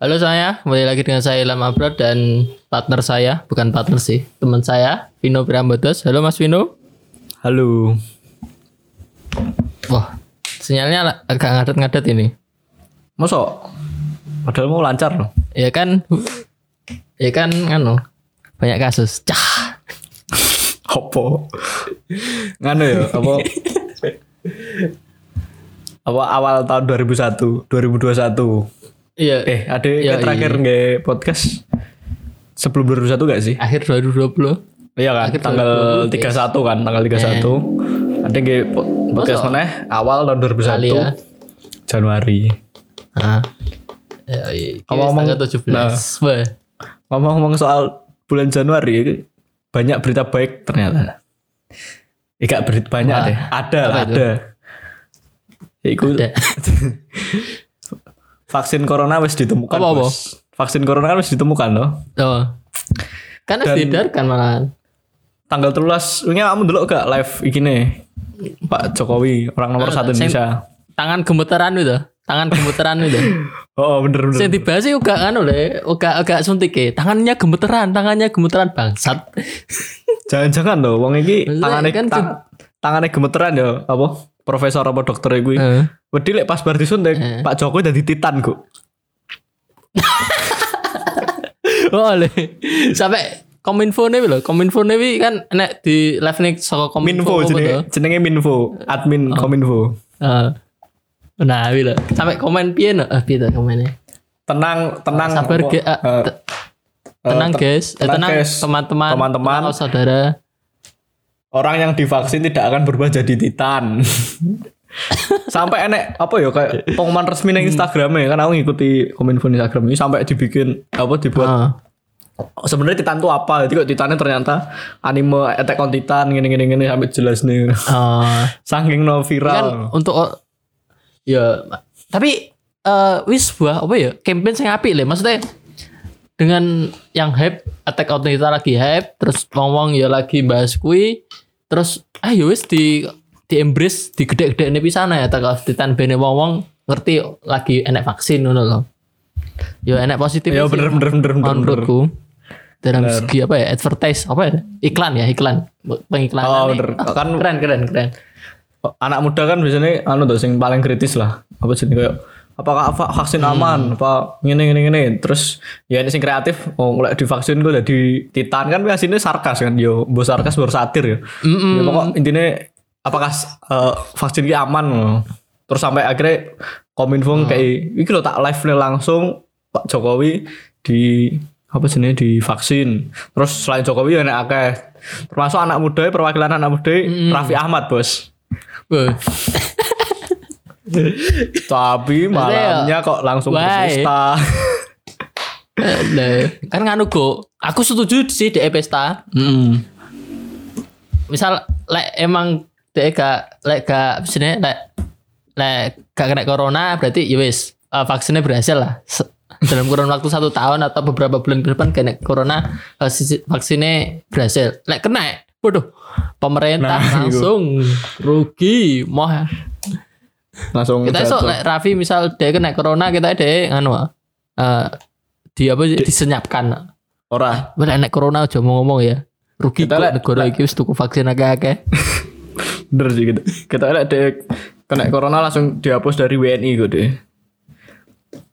Halo saya, kembali lagi dengan saya Ilham Abrad dan partner saya, bukan partner sih, teman saya, Vino Priambodos. Halo Mas Vino. Halo. Wah, sinyalnya agak ngadet-ngadet ini. Mosok? Padahal mau lancar loh. Ya kan, ya kan, anu, banyak kasus. Cah. Apa? Nganu ya, apa? apa awal tahun 2001, 2021. Iya, Eh, ada Ya, yang terakhir iya. nge podcast sebelum 2021 gak sih? akhir 2020. Iya kan, Akhir tanggal 31 kan, tanggal 31. Ada nge po- podcast mana? Awal tahun 2021. Kali ya. Januari. Nah. Ya, iya. Ngomong-ngomong- tanggal 17. nah. Ngomong-ngomong soal bulan Januari, banyak berita baik ternyata. Eh, gak berita banyak Wah. deh. Ada Apa itu? ada. Iku Ada. vaksin corona wis ditemukan. Apa, apa? Bos. Vaksin corona kan wis ditemukan loh. Oh. Kan harus Dan- diedarkan malahan. Tanggal 13, ini kamu dulu gak live iki nih. Pak Jokowi, orang nomor satu Indonesia. Tangan gemeteran itu. Tangan gemeteran itu. Oh, bener bener. Sing dibahas sih uga anu le, uga uga suntik ya. Tangannya gemeteran, tangannya gemeteran bangsat. Jangan-jangan loh, wong Maksudnya tangannya kan tang- tangannya gemeteran ya, apa? Profesor apa dokter gue. Heeh. Wedi lek pas bar disuntik, Eh. Pak Jokowi dadi titan kok. Oh le. Sampai Kominfo nih lho, Kominfo nih kan nek di live nih saka Kominfo Minfo jenenge, jenenge Minfo, admin Kominfo. Heeh. Nah, wih lho. Sampai komen piye no? Eh, piye komennya? Tenang, tenang. Sabar ge, ah, eh, te- eh, tenang te- guys, Eh, tenang guys. teman-teman, Teman-teman. tenang, saudara. Orang yang divaksin tidak akan berubah jadi titan. sampai enek apa ya kayak pengumuman resmi Hmm. nang Instagram ya kan aku ngikuti Kominfo Instagram ini sampai dibikin apa dibuat Heeh. sebenarnya Titan tuh apa? Jadi kok Titannya ternyata anime Attack on Titan gini-gini gini sampai jelas nih. Eh, Saking no kan viral. untuk ya tapi eh wis buah apa ya campaign saya apik le maksudnya dengan yang hype Attack on Titan lagi hype terus ngomong ya lagi bahas kui terus ah ya wis di di embrace di gede-gede ini pisan ya on Titan bene wong-wong ngerti lagi enek vaksin ngono loh ya enek positif Ya bener bener bener bener. bener. menurutku. Dalam segi apa ya advertise apa ya? Iklan ya iklan. Pengiklanan Oh, bener. Kan keren keren keren. Anak muda kan biasanya anu tuh sing paling kritis lah. Apa sih kayak apakah va- vaksin Hmm. aman? Apa gini gini gini terus ya ini sing kreatif oh mulai divaksin gue jadi titan. Kan biasanya sarkas kan yo bos sarkas baru satir ya. Ya pokok intinya apakah eh, vaksin ini aman terus sampai akhirnya kominfo Hmm. kayak iki lo tak live nih langsung Pak Jokowi di apa sih ini di vaksin terus selain Jokowi ya akeh termasuk anak muda perwakilan anak muda Hmm. Raffi Ahmad bos tapi malamnya kok langsung berpesta Lah, kan nganu go. Aku setuju sih di pesta. Mm. Misal lek emang dek gak lek gak sini lek lek gak kena corona berarti ya wis eh, vaksinnya berhasil lah. Se- dalam kurun waktu satu tahun atau beberapa bulan ke depan kena corona sisi- vaksinnya berhasil. Lek kena, waduh pemerintah Nah, itu. langsung rugi. Mau langsung kita esok lek Raffi misal dia kena corona kita deh nganu eh di apa disenyapkan. ora Wah, nek corona aja mau ngomong ya. Rugi Kita kok negara iki wis tuku vaksin akeh-akeh. bener sih gitu. Kita lihat deh kena corona langsung dihapus dari WNI gue deh.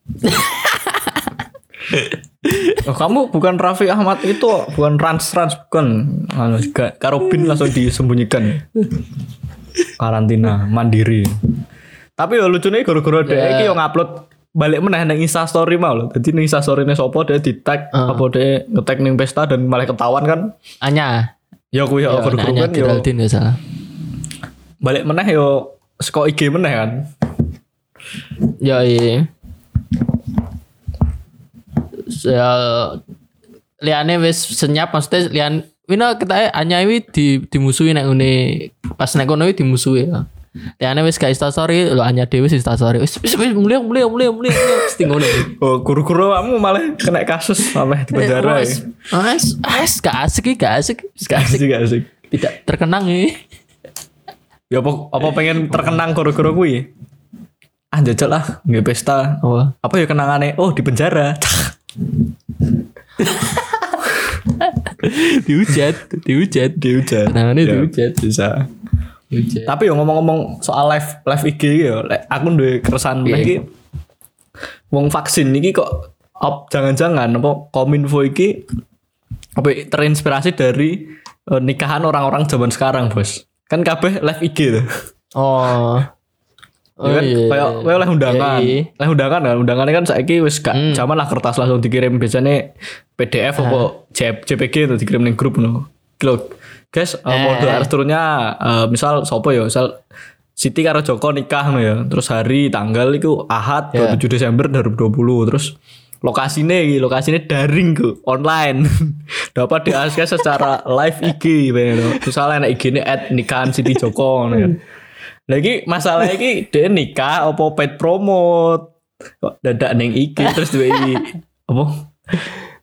Oh, kamu bukan Raffi Ahmad itu bukan Rans Rans bukan. Anu, Karobin langsung disembunyikan. Karantina mandiri. Tapi ya lucunya gara-gara dia Ya. iki yang ngupload balik meneh nang Insta story mau loh jadi ning Insta story sopo dia di tag apa dia nge-tag ning pesta dan malah ketahuan kan? Anya. ya aku ya over Anya kan yo Geraldine ya salah. Balik meneh yo seko IG meneh kan Ya iya. Ya liane wis senyap maksudnya lian Wino kita Anya ini di dimusuhi nek ngene pas nek kono iki dimusuhi. Liane wis gak Insta story lo Anya dhewe wis Insta story. Wis wis wis mulia mulia mulia mulia mesti ngono. Oh, guru-guru kamu malah kena kasus sampai di penjara ya. Wis wis gak asik gak asik. Gak asik. Gak asik. Tidak terkenang ini. Ya apa, apa pengen terkenang guru-guru kuwi? ah jajal lah nggak pesta Oh. apa ya kenangannya oh di penjara dihujat, dihujat. dihujat Kenangannya Ya, dihujat. bisa Dihujat. tapi yang ngomong-ngomong soal live live IG ya aku duwe keresahan Iya. lagi wong vaksin iki kok op, jangan-jangan apa kominfo iki apa ya, terinspirasi dari eh, nikahan orang-orang zaman sekarang bos kan kabeh live IG tuh Oh. Ya kan kayak kayak oleh undangan. Iya, iya. Oleh undangan kan undangannya kan saiki wis gak zaman lah kertas langsung dikirim biasanya PDF apa JPG itu dikirim ning grup no. Kilo guys eh, Eh. mode turunnya eh, misal sopo ya misal Siti karo Joko nikah no ya. Terus hari tanggal itu Ahad Ya. 27 Desember 2020 terus lokasinya iki lokasinya daring ku online dapat diakses secara live IG bener. misalnya enak IG ini at nikahan Siti Joko ya lagi masalah iki dia nikah apa paid promote kok dadak neng iki terus duwe i- apa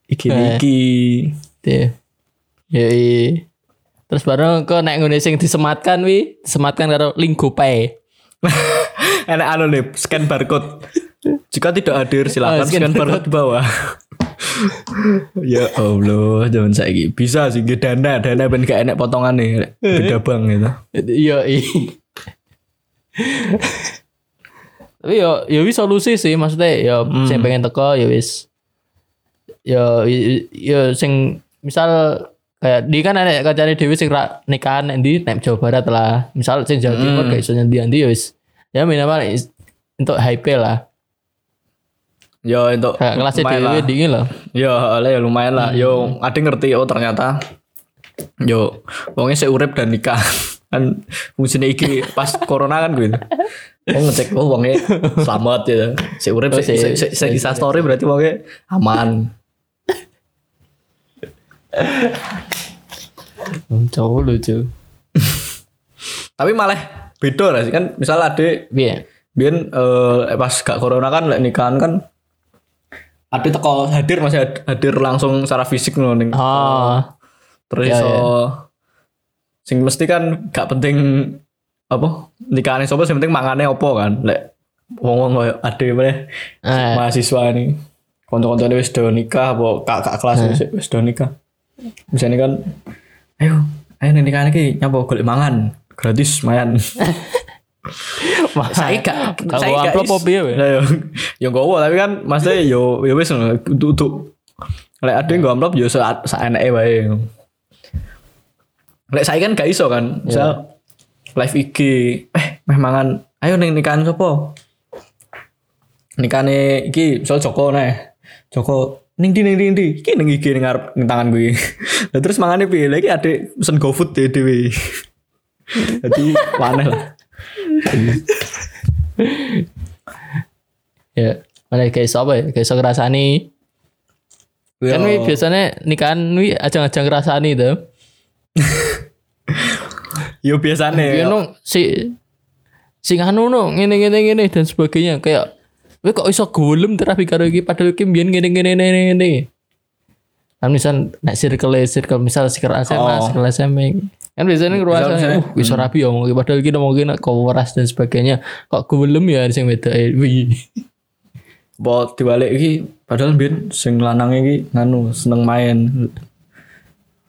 iki Eh. iki. Yoi. Terus baru kok nek ngene sing disematkan wi, disematkan karo link GoPay. enak anu nih scan barcode jika tidak hadir silakan Oh, scan barcode di bawah ya Allah zaman saiki bisa sih dana dana ben gak enak potongan nih beda bang gitu Iya, iya. Tapi yo yo wis solusi sih maksudnya yo sing pengen teko ya wis. Yo yo sing misal kayak di kan ada kacane dewi sing ra nikahan ndi nek Jawa Barat lah. Misal sing Jawa Timur kayak iso nyendi ya wis. Ya minimal untuk hype lah. Ya untuk lumayan dewi lah. dingin lah. Ya, lah ya lumayan lah. Yo, ada ngerti oh ternyata yo wongnya saya urip dan nikah. kan fungsinya iki pas corona kan gitu. Oh ngecek oh wongnya selamat ya. Saya urip Oh, saya si- saya bisa story berarti wongnya aman. Hmm, Cowok lucu. Tapi malah beda lah sih kan misal ada Iya. biar eh, pas gak corona kan lek nikahan kan ada teko hadir masih had- hadir langsung secara fisik loh ning Oh. terus Ya, iso ya. sing mesti kan gak penting apa nikahan sopo sing penting mangane opo kan. Lek wong-wong koyo ade meneh Eh, mahasiswa nih kanca-kancane wis do nikah apa kakak kelas wis do nikah. Misalnya kan ayo ayo nih nikahan iki nyapa golek mangan? Gratis mayan saya gak Kalau saya gak amplop apa piye, we? Lah, yo yo gowo tapi kan maksudnya yo yo wis untuk lek ada yang amplop yo sa saeneke wae. Lek saya kan gak iso kan misal live IG eh meh mangan ayo ning nikahan sapa? Nikahane iki misal Joko neh Joko ning di ning di ning di iki ning IG ning ngarep ning tangan gue lah terus mangane piye? Lagi ada pesen GoFood dhewe dhewe jadi aneh lah ya. Mana kayak iso apa ya? Kayak iso ngrasani. Kan wi biasanya nikahan wi ajang-ajang ngrasani tuh. yo biasane Ya no si sing anu no ngene ngene ngene dan sebagainya kayak we kok iso golem terapi karo iki padahal iki mbiyen ngene ngene ngene ngene. Kan misal nek circle circle misal circle SMA, Oh. circle SMA kan biasanya ngerasa uh iso rapi ya ngomong padahal iki ngomongin kok waras dan sebagainya. Kok golem ya sing beda Bawa dibalik iki? Padahal biyen sing lanang iki nganu seneng main.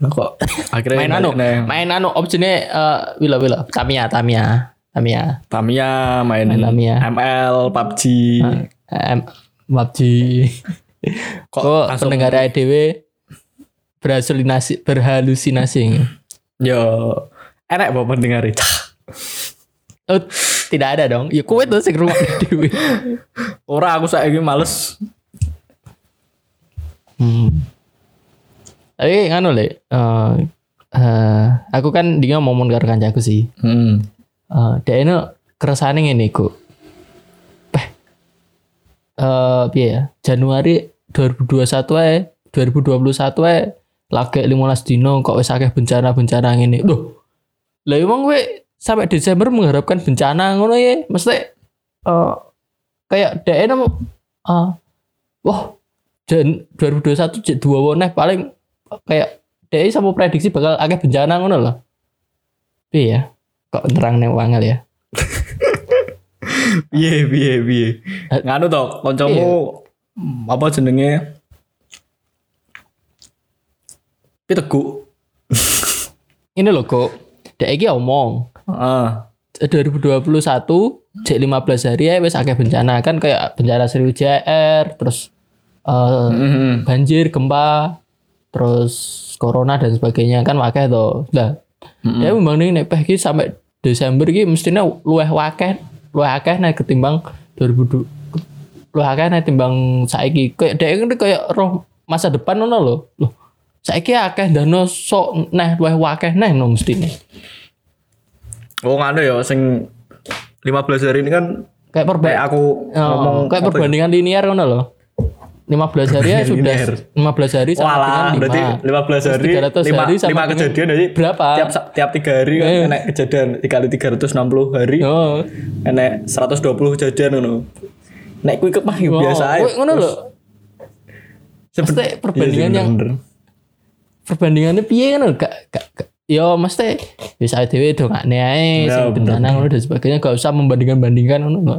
Lah kok akhirnya main anu main anu opsinya eh wila wila Tamiya Tamiya Tamiya. Tamiya main, Main Tamiya. ML, PUBG. em PUBG Kok kok langsung- pendengar ADW berhalusinasi berhalusinasi Yo enak bawa pendengar oh, tidak ada dong ya kue tuh sing rumah ADW Ora aku saiki males. hmm. tapi nganu le eh, eh, aku kan dia ngomong karo kancaku sih Hmm. Eh, dia ini keresane ngene iku. Eh eh piye ya? Januari 2021 ae, 2021 ae lagi 15 dino kok wis akeh bencana-bencana ngene. Loh. Lah emang gue sampai Desember mengharapkan bencana ngono ya. Mesti eh kayak dia ini eh wah Jan 2021 jek dua woneh paling kayak dia sama prediksi bakal akeh bencana ngono loh. Iya. Kok nerang nih wangel ya? Piye piye piye. Nganu to, kancamu apa jenenge? Piteguk. Ini loh kok. Dek iki omong Ah. 2021 cek 15 hari ya wis akeh bencana kan kayak bencana Sriwijaya terus eh, Mhm. banjir, gempa, terus corona dan sebagainya kan wakeh to. Lah, ya membanding nek peh iki sampai Desember iki mestinya luweh wakeh, luweh akeh nek ketimbang 2000 luweh akeh nek timbang saiki. Kayak ini kayak roh masa depan ngono lho. Loh, saiki akeh dano sok neh luweh wakeh neh no mestine. Oh nganu ya sing 15 hari ini kan Kayak perba kayak aku ngomong Oh, kayak apa ya? perbandingan linear ngono loh. 15 hari ya sudah Linear. 15 hari sama Walah, dengan berarti 5. 15 hari 300 lima, hari sama lima dengan kejadian jadi berapa? tiap tiap 3 hari kan Eh. enek kejadian dikali 360 hari Oh. enek 120 kejadian ngono. Nek kuwi kemah ya Wow, biasa ae. ngono lho. Mesti perbandingan Iya yang bener. Perbandingannya piye ngono gak gak gak- Yo mesti bisa dhewe do gak ae sing bener. bencana ngono dan sebagainya gak usah membandingkan-bandingkan ngono lho.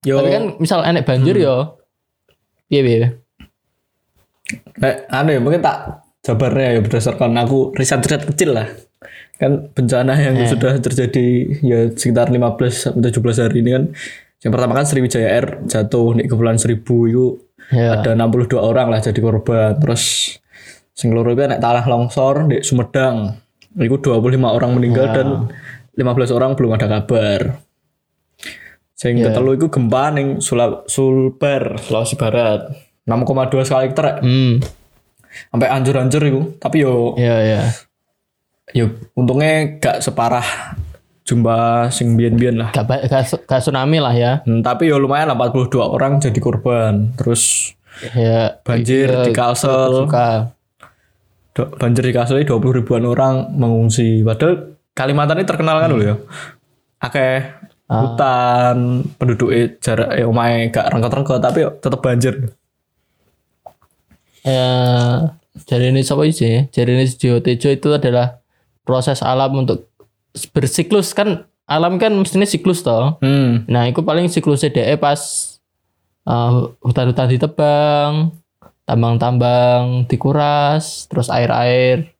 Yo, Tapi kan misal enek banjir Hmm. yo piye piye. nek anu ya mungkin tak jabarnya ya berdasarkan aku riset-riset kecil lah. Kan bencana yang Eh. sudah terjadi ya sekitar 15 sampai 17 hari ini kan yang pertama kan Sriwijaya Air jatuh di Kepulauan Seribu itu Ya. ada 62 orang lah jadi korban terus sing loro itu nek tanah longsor di Sumedang itu 25 orang meninggal dan 15 orang belum ada kabar sing ketelu itu gempa ning Sula- Sulbar Sulawesi Barat 6,2 skala Richter. Hmm. sampai hancur-hancur itu tapi yo Ya ya. yo untungnya gak separah jumlah sing bian-bian lah Gak, gak, gak tsunami lah ya. Hmm, tapi yo lumayan lah 42 orang jadi korban terus Ya banjir iya, di Kalsel suka. Banjir di Kalsel 20 ribuan orang mengungsi padahal Kalimantan ini terkenal kan loh ya akeh hutan penduduknya jarak eh, omahe gak rengket-rengket tapi yo tetep banjir ya jadi ini siapa sih? Jadi ini Tejo itu adalah proses alam untuk bersiklus kan alam kan mestinya siklus toh. hmm. Nah, itu paling siklusnya DE pas uh, hutan-hutan ditebang, tambang-tambang dikuras, terus air-air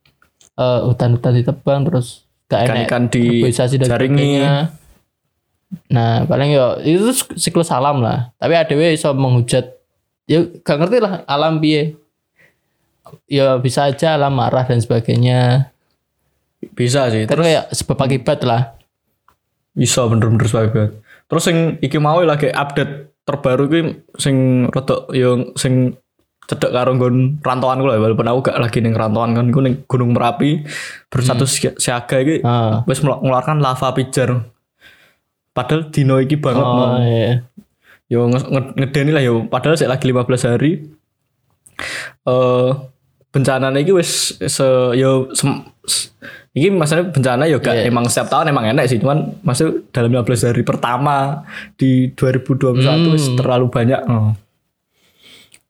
uh, hutan-hutan ditebang, terus gak enak Ikan-ikan di jaringi. Nah, paling yo itu siklus alam lah. Tapi ada iso menghujat. Ya gak ngerti lah alam piye. Ya bisa aja alam marah dan sebagainya. bisa sih Terus kayak sebab akibat lah. bisa bener-bener sebagai terus sing iki mau lagi update terbaru iki sing rodok yang sing cedek karo nggon rantauan gue lah walaupun aku gak lagi ning rantauan kan ning Gunung Merapi bersatu si- siaga iki Ah. wis lava pijar padahal dino iki banget Oh, mau iya. yo nge- nge- ngedeni lah yo padahal sik lagi 15 hari eh bencana iki wis se yo sem, iki maksudnya bencana yo gak Iya. emang setiap tahun emang enak sih cuman maksud dalam 15 hari pertama di 2021 wis terlalu banyak oh.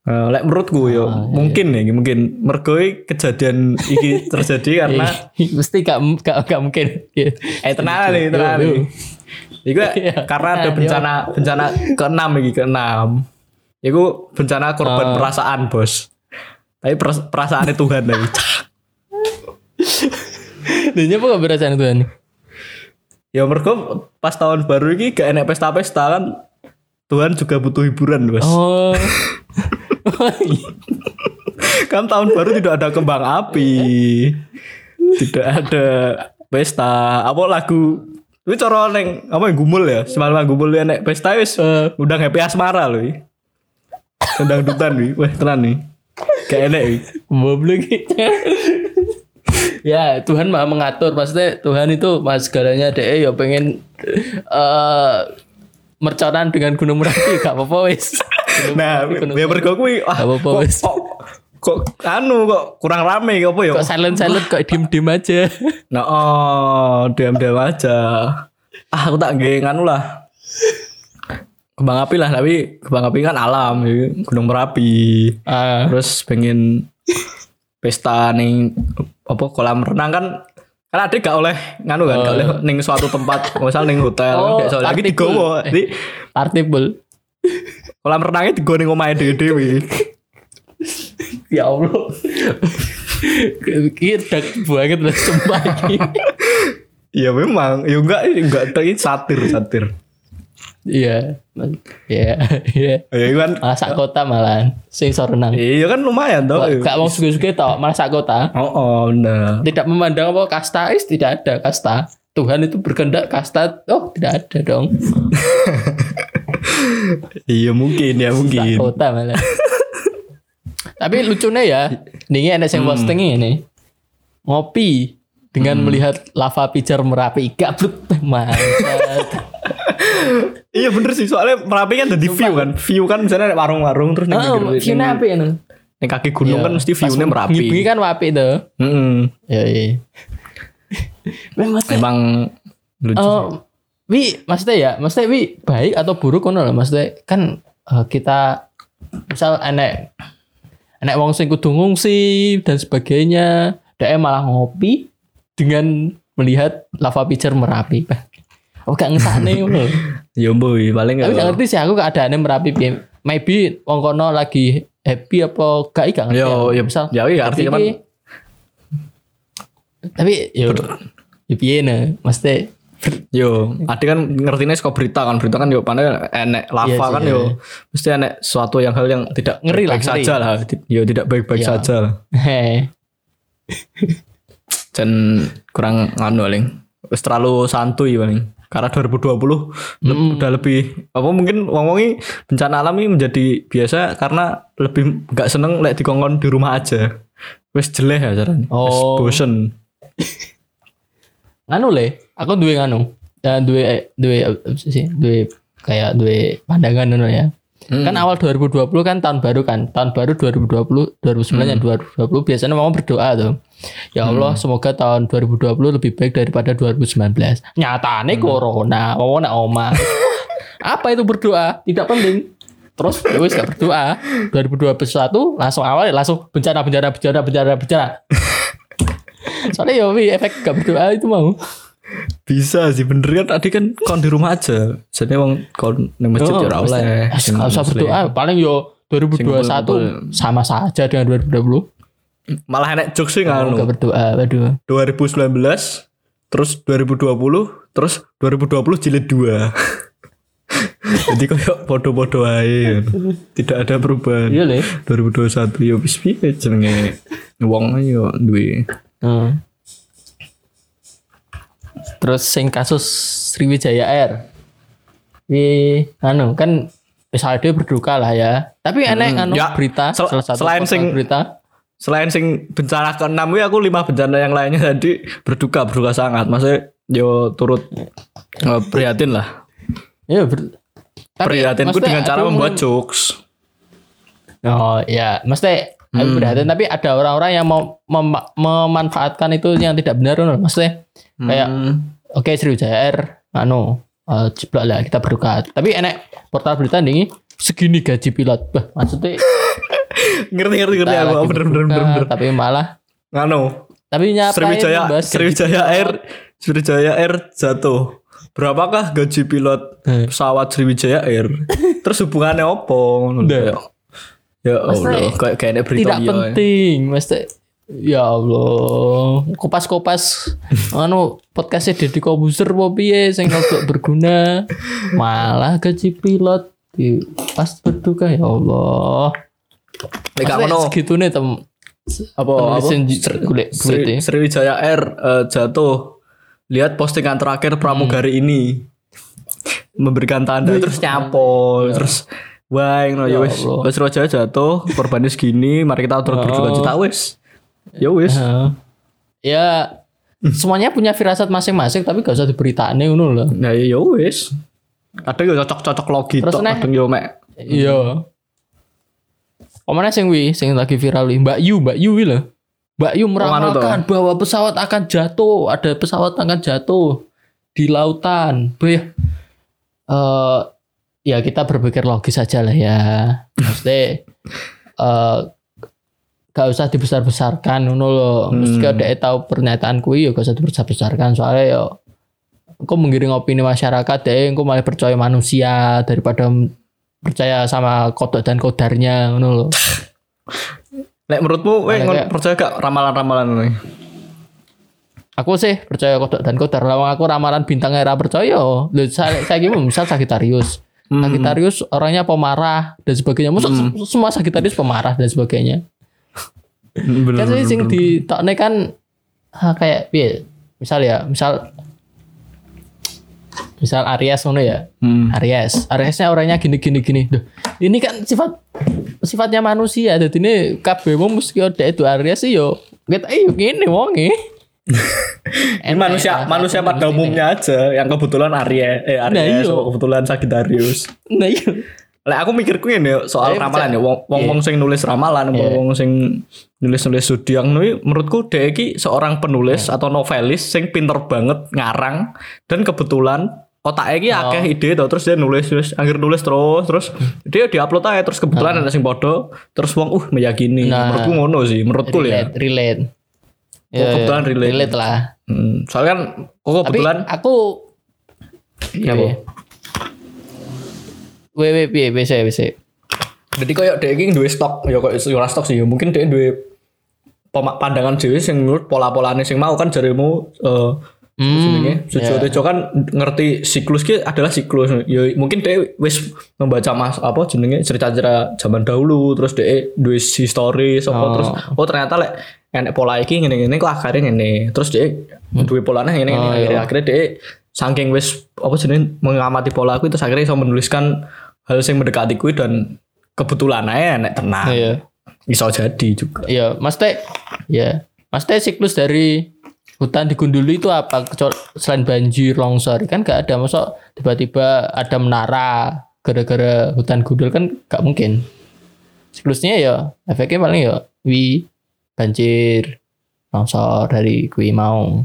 Eh, lek menurutku yo mungkin nih mungkin mergo iki kejadian iki terjadi karena mesti gak gak, gak mungkin. Iya. eh tenan nih tenan Yo, yo. nih Iku Iya. karena ada bencana bencana keenam iki keenam. Iku bencana korban Ah. perasaan bos. Tapi peras- perasaannya Tuhan lagi. Dan apa perasaan Tuhan? ya mergo pas tahun baru ini gak enak pesta-pesta kan. Tuhan juga butuh hiburan bos. Oh. Kan tahun baru tidak ada kembang api. tidak ada pesta. Apa lagu Ini cara neng apa yang gumul ya? Semalam gumul ya nek pesta wis undang happy asmara loh. Undang dutan nih. Wah, tenan nih. Kayak enak. Goblok ya Tuhan maha mengatur maksudnya Tuhan itu mas segalanya deh ya pengen eh merconan dengan gunung merapi gak apa-apa wis Nah, ya mergo kuwi ah, apa-apa, kok, wis. kok, kok anu kok kurang rame kok apa ya? kok silent silent kok diem diem aja Nah, oh, diam-diam aja. Ah, aku tak nggih nganu lah. Kembang api lah, tapi kembang api kan alam, ya. Gunung Merapi. ah Terus pengen pesta nih apa kolam renang kan Karena ada gak oleh nganu kan, gak oleh ning suatu tempat, misal ning hotel, Oh, gak iso lagi digowo. Jadi Artikel. Kolam renangnya digowo ning omahe dhewe-dhewe. Ya Allah. Kita banget lah sumpah. Iya memang, ya enggak enggak ini satir satir. Iya. Iya, iya. Ya kan Malah sak kota malah sing renang. Iya kan lumayan toh. Gak mau suge-suge tau, malah sak kota. Oh, oh benar. Tidak memandang apa kasta, is tidak ada kasta. Tuhan itu berkehendak kasta, oh tidak ada dong. Iya mungkin ya mungkin. kota malah. Tapi lucunya ya, ini ada yang posting ini. Ngopi dengan melihat lava pijar merapi gablek mantap. Iya bener sih soalnya Merapi kan ada di view kan. View kan misalnya ada warung-warung terus Oh, view apa ini? ning kaki gunung kan mesti view-nya Merapi. Bengi kan wapi tuh. Heeh. Ya iya. Memang Emang lucu. Oh, wi maksudnya ya, maksudnya wi baik atau buruk kan lah maksudnya kan eh, kita misal enek enek wong sing kudu ngungsi dan sebagainya, dia malah ngopi dengan melihat lava pijar merapi. Aku gak ngesane ngono. Ya boy, paling Tapi gak ya. ngerti sih aku keadaannya merapi piye. Maybe wong kono lagi happy apa gak gak ngerti. Yo, aku. ya misal ya iya artinya kan Iki- tapi yo ya piye nah maksudnya yo, ade kan ngertinya suka berita kan, berita kan yo pandai enek lava Iya kan iya. yo mesti enek suatu yang hal yang tidak Ngeri lah, baik ngeri. saja lah. Yo tidak baik-baik Iya. saja lah. Dan kurang nganu paling. Terlalu santuy paling. Karena 2020 le- udah lebih apa mungkin wong-wongi bencana alam ini menjadi biasa karena lebih nggak seneng lek dikongkon di rumah aja. Wis jeleh ya caranya. Oh. bosen. nganu le aku duwe nganu dan eh, apa sih duwe kayak duwe pandangan ngono ya. Hmm. kan awal 2020 kan tahun baru kan tahun baru 2020 2009 dan 2020 biasanya mau berdoa tuh. Ya Allah semoga tahun 2020 lebih baik daripada 2019 nyatane corona mau nak oma? Apa itu berdoa? Tidak penting. Terus ya wis gak berdoa. 2021 langsung awal langsung bencana bencana bencana bencana bencana. Soalnya ya efek gak berdoa itu mau Bisa sih bener kan tadi kan kon di rumah aja. Jadi emang kon nang masjid ya ora oleh. Mesti- Gak usah berdoa paling yo 2021 sama saja dengan 2020 Malah enek jokes sih Gak nganu. berdoa waduh 2019 terus 2020 terus 2020 jilid 2. Jadi kayak podo-podo aja. Tidak ada perubahan. iya le 2021 ya wis piye jenenge wong yo duwe. Hmm. Terus sing kasus Sriwijaya Air Wi anu kan misalnya dia berduka lah ya tapi enek anu Ya, berita sel- salah satu selain sing- berita Selain sing bencana ke-6 ya aku lima bencana yang lainnya tadi berduka berduka sangat. Maksudnya yo turut eh, prihatin lah. ya ber, tapi dengan cara membuat jokes. Oh ya, mesti aku Hmm. berhati tapi ada orang-orang yang mau mem- memanfaatkan itu yang tidak benar loh. Maksudnya kayak Hmm. oke Sriwijaya Air anu eh, jeblok lah kita berduka. Tapi enek portal berita nih segini gaji pilot. Bah, maksudnya ngerti ngerti ngerti aku bener bener bener bener. tapi malah Nganu, tapi nyapa Sriwijaya Sriwijaya Air Sriwijaya Air jatuh. Berapakah gaji pilot Hmm. pesawat Sriwijaya Air? Terus hubungannya opo? Kayak. Ya Allah, kayak berita tidak ya. penting, mesti Ya Allah, kopas-kopas anu podcastnya Deddy Kobuser apa piye sing agak berguna. Malah gaji pilot di pas berduka ya Allah. Maksudnya ngono, segitu nih tem apa apa penulis yang Sri- Sri- ya. Sriwijaya Air eh, jatuh. Lihat postingan terakhir pramugari Hmm. ini. Memberikan tanda terus nyapo, terus wah ngono ya Ya wis. Wis jatuh, korbannya segini, mari kita turut berduka Oh. cita wis. Ya wis. Heeh. Ya semuanya punya firasat masing-masing tapi gak usah diberitain ngono loh. Nah ya wis. Kadang yo cocok-cocok logi Terus tok, kadang yo mek Iya. Omane sing wi sing lagi viral wi, Mbak Yu, Mbak Yu wi lho. Mbak Yu meramalkan bahwa pesawat akan jatuh, ada pesawat akan jatuh di lautan. Bu ya. Ya kita berpikir logis saja lah ya. Maksudnya eh gak usah dibesar-besarkan ngono lho. Mesti Hmm. dhek tahu pernyataan kuwi ya gak usah dibesar-besarkan soalnya ya engko menggiring opini masyarakat deh engko malah percaya manusia daripada percaya sama kodok dan kodarnya ngono lho. Lek menurutmu we kayak- percaya gak ramalan-ramalan ini? Aku sih percaya kodok dan kodar. Lawang aku ramalan bintang era percaya. Lho saya saya gimana misal Sagittarius. Hmm. Sagittarius orangnya pemarah dan sebagainya. Masa se- semua Sagittarius pemarah dan sebagainya. Bener, kan bener, sing di tokne kan ha, kayak piye? Misal ya, misal misal Aries ngono ya. Hmm. Aries, Ariesnya orangnya gini gini gini. Duh, ini kan sifat sifatnya manusia. Jadi ini kabeh wong mesti ada itu Aries sih yo. Kita yo gini wonge. Ini manusia manusia pada umumnya aja yang kebetulan Aries eh Nah, Aries iya. sama kebetulan Sagittarius. Nah iya. Lek aku mikirku ini ya, soal Saya ramalan ya wong wong, Iya. wong sing nulis ramalan wong wong sing nulis-nulis zodiak nulis menurutku iki seorang penulis Iya. atau novelis sing pinter banget ngarang dan kebetulan otaknya iki Oh. akeh ide tuh terus dia nulis terus akhir nulis terus terus dia diupload aja terus kebetulan ada sing podo terus wong uh meyakini Nah. menurutku ngono sih menurutku ya relate, relate. Oh, kebetulan relate. relate lah. Hmm, soalnya kan kok Tapi kebetulan aku ya, Bu. Wewe piye wis wis. Jadi kayak dia ini duwe stok, ya kayak ora stok sih, ya mungkin dia pema- pandangan dhewe sing menurut pola-polane sing mau kan jarimu eh Hmm. jenenge Sujo Tejo kan ngerti siklus ki adalah siklus. Ya mungkin dia wis membaca mas apa jenenge cerita-cerita zaman dahulu terus dia duwe history apa Oh. terus oh ternyata lek enek pola iki ngene-ngene kok akhirnya ngene. Terus dia duwe polanya ngene ngene Oh, akhirnya, akhirnya dia saking wis apa jenenge mengamati pola aku terus akhirnya bisa menuliskan hal yang mendekati kuwi dan kebetulan aja nek tenang. Iya. Bisa jadi juga. Iya, Mas Teh. Ya. Mas Teh siklus dari hutan digunduli itu apa? Selain banjir, longsor kan gak ada masa tiba-tiba ada menara gara-gara hutan gundul kan gak mungkin. Siklusnya ya efeknya paling ya wi banjir, longsor dari kui mau.